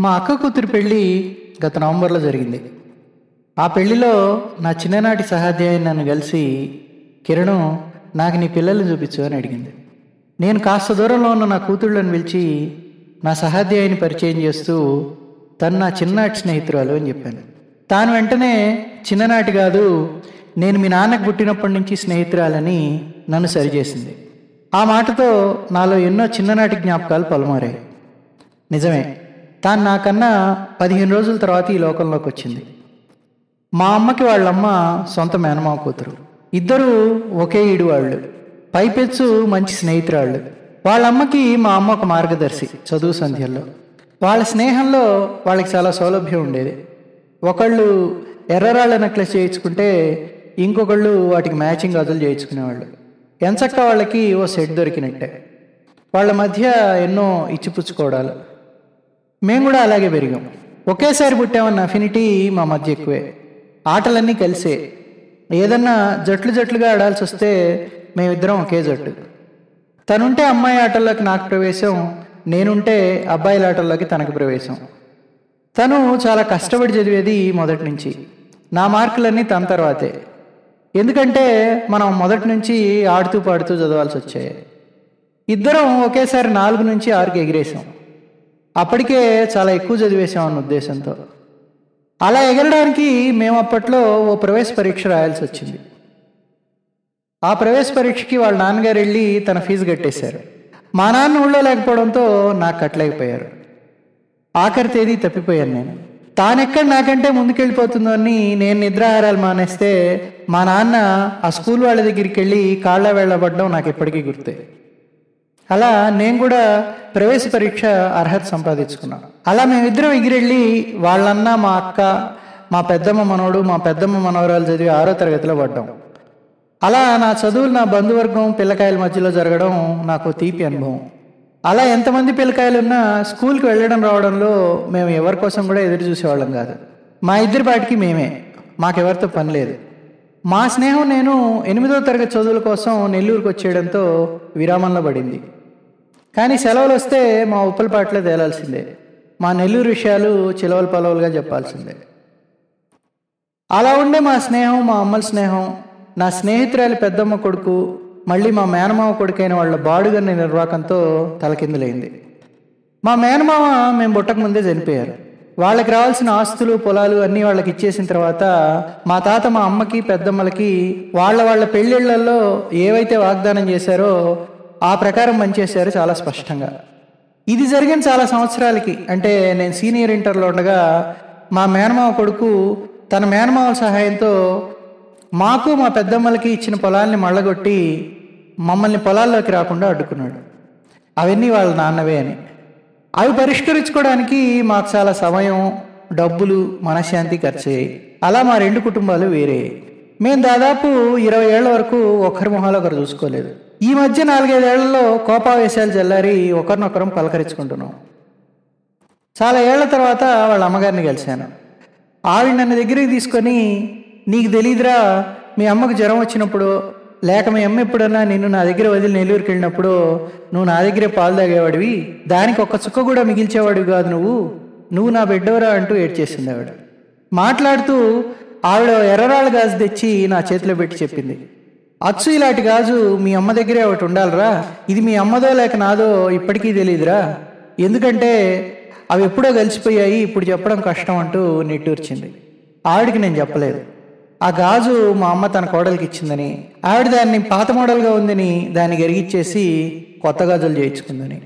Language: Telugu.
మా అక్క కూతురు పెళ్ళి గత నవంబర్లో జరిగింది. ఆ పెళ్ళిలో నా చిన్ననాటి సహాధ్యాయుని నన్ను కలిసి కిరణం నాకు నీ పిల్లల్ని చూపించు అని అడిగింది. నేను కాస్త దూరంలో ఉన్న నా కూతుళ్ళని పిలిచి నా సహాధ్యాయుని పరిచయం చేస్తూ తను నా చిన్ననాటి స్నేహితురాలు అని చెప్పాను. తాను వెంటనే చిన్ననాటి కాదు నేను మీ నాన్నకు పుట్టినప్పటి నుంచి స్నేహితురాలని నన్ను సరిచేసింది ఆ మాటతో నాలో ఎన్నో చిన్ననాటి జ్ఞాపకాలు పలుమారాయి. నిజమే తాను నాకన్నా పదిహేను రోజుల తర్వాత ఈ లోకంలోకి వచ్చింది. మా అమ్మకి వాళ్ళమ్మ సొంత మేనమావ కూతురు. ఇద్దరు ఒకే ఈడు వాళ్ళు పైపెచ్చు మంచి స్నేహితురాళ్ళు. వాళ్ళ అమ్మకి మా అమ్మ ఒక మార్గదర్శి చదువు సంధ్యల్లో. వాళ్ళ స్నేహంలో వాళ్ళకి చాలా సౌలభ్యం ఉండేది. ఒకళ్ళు ఎర్రరాళ్ళ నెక్లెస్ చేయించుకుంటే ఇంకొకళ్ళు వాటికి మ్యాచింగ్ గదులు చేయించుకునేవాళ్ళు. ఎంచక్క వాళ్ళకి ఓ సెట్ దొరికినట్టే. వాళ్ళ మధ్య ఎన్నో ఇచ్చిపుచ్చుకోవడాలు. మేము కూడా అలాగే పెరిగాం. ఒకేసారి పుట్టామన్న అఫినిటీ మా మధ్య ఎక్కువే. ఆటలన్నీ కలిసే. ఏదన్నా జట్లు జట్లుగా ఆడాల్సి వస్తే మేమిద్దరం ఒకే జట్టు. తనుంటే అమ్మాయి ఆటల్లోకి నాకు ప్రవేశం నేనుంటే అబ్బాయిల ఆటల్లోకి తనకు ప్రవేశం. తను చాలా కష్టపడి చదివేది మొదటి నుంచి. నా మార్కులన్నీ తన తర్వాతే. ఎందుకంటే మనం మొదటి నుంచి ఆడుతూ పాడుతూ చదవాల్సి వచ్చాయి ఇద్దరం ఒకేసారి నాలుగు నుంచి ఆరుకి ఎగిరేసాం అప్పటికే చాలా ఎక్కువ చదివేసాం అన్న ఉద్దేశంతో. అలా ఎగరడానికి మేము అప్పట్లో ఓ ప్రవేశ పరీక్ష రాయాల్సి వచ్చింది. ఆ ప్రవేశ పరీక్షకి వాళ్ళ నాన్నగారు వెళ్ళి తన ఫీజు కట్టేశారు. మా నాన్న ఊళ్ళో లేకపోవడంతో నాకు కట్టలేకపోయారు. ఆఖరి తేదీ తప్పిపోయాను నేను. తానెక్కడ నాకంటే ముందుకెళ్ళిపోతుందో అని నేను నిద్రాహారాలు మానేస్తే మా నాన్న ఆ స్కూల్ వాళ్ళ దగ్గరికి వెళ్ళి కాళ్ళ వెళ్ళబడ్డం నాకు ఇప్పటికీ గుర్తే. అలా నేను కూడా ప్రవేశ పరీక్ష అర్హత సంపాదించుకున్నాను అలా మేమిద్దరం ఎగిరెళ్ళి వాళ్ళన్న మా అక్క మా పెద్దమ్మ మనవడు మా పెద్దమ్మ మనవరాలు చదివి ఆరో తరగతిలో పడ్డాం. అలా నా చదువులు నా బంధువర్గం పిల్లకాయల మధ్యలో జరగడం నాకు తీపి అనుభవం. అలా ఎంతమంది పిల్లకాయలు ఉన్నా స్కూల్కి వెళ్ళడం రావడంలో మేము ఎవరి కోసం కూడా ఎదురు చూసేవాళ్ళం కాదు. మా ఇద్దరి పాటికి మేమే. మాకెవరితో పని లేదు. మా స్నేహం నేను ఎనిమిదో తరగతి చదువుల కోసం నెల్లూరుకు వచ్చేయడంతో విరామంలో పడింది. కానీ సెలవులు వస్తే మా ఉప్పలపాటలో తేలాల్సిందే. మా నెల్లూరు విషయాలు చిలవలు పలవలుగా చెప్పాల్సిందే. అలా ఉండే మా స్నేహం మా అమ్మల స్నేహం నా స్నేహితురాలి పెద్దమ్మ కొడుకు మళ్ళీ మా మేనమామ కొడుకైన వాళ్ళ బాడుగన్న నిర్వాకంతో తలకిందులైంది. మా మేనమామ మేము పుట్టక ముందే చనిపోయారు. వాళ్ళకి రావాల్సిన ఆస్తులు పొలాలు అన్నీ వాళ్ళకి ఇచ్చేసిన తర్వాత మా తాత మా అమ్మకి పెద్దమ్మలకి వాళ్ళ వాళ్ళ పెళ్ళిళ్ళల్లో ఏవైతే వాగ్దానం చేశారో ఆ ప్రకారం పనిచేశారు చాలా స్పష్టంగా. ఇది జరిగిన చాలా సంవత్సరాలకి అంటే నేను సీనియర్ ఇంటర్లో ఉండగా మా మేనమావ కొడుకు తన మేనమావ సహాయంతో మాకు మా పెద్దమ్మలకి ఇచ్చిన పొలాల్ని మళ్ళగొట్టి మమ్మల్ని పొలాల్లోకి రాకుండా అడ్డుకున్నాడు. అవన్నీ వాళ్ళ నాన్నవే అని. అవి పరిష్కరించుకోవడానికి మాకు చాలా సమయం డబ్బులు మనశ్శాంతి ఖర్చు అలా మా రెండు కుటుంబాలు వేరే మేము దాదాపు ఇరవై ఏళ్ళ వరకు ఒకరి మొహాలు ఒకరు చూసుకోలేదు. ఈ మధ్య నాలుగైదేళ్ళలో కోపావేశాలు చల్లారి ఒకరినొకరం పలకరించుకుంటున్నాం. చాలా ఏళ్ళ తర్వాత వాళ్ళ అమ్మగారిని కలిశాను. ఆవిడ నన్ను దగ్గరికి తీసుకొని నీకు తెలీదురా మీ అమ్మకు జ్వరం వచ్చినప్పుడు లేక మీ అమ్మ ఎప్పుడన్నా నిన్ను నా దగ్గర వదిలి నెల్లూరుకి వెళ్ళినప్పుడు నువ్వు నా దగ్గరే పాలు తాగేవాడివి? దానికి ఒక్క చుక్క కూడా మిగిల్చేవాడివి కాదు నువ్వు. నువ్వు నా బిడ్డవరా అంటూ ఏడ్చేసింది ఆవిడ. మాట్లాడుతూ ఆవిడ ఎర్రరాళ్ళ గాజు తెచ్చి నా చేతిలో పెట్టి చెప్పింది. అచ్చు ఇలాంటి గాజు మీ అమ్మ దగ్గరే ఒకటి ఉండాలిరా. ఇది మీ అమ్మదో లేక నాదో ఇప్పటికీ తెలియదురా ఎందుకంటే అవి ఎప్పుడో కలిసిపోయాయి ఇప్పుడు చెప్పడం కష్టం అంటూ నిట్టూర్చింది. ఆవిడికి నేను చెప్పలేదు. ఆ గాజు మా అమ్మ తన కోడలికి ఇచ్చిందని ఆవిడ దాన్ని పాత మోడల్గా ఉందని దాన్ని గరిగిచ్చేసి కొత్త గాజులు చేయించుకుందని.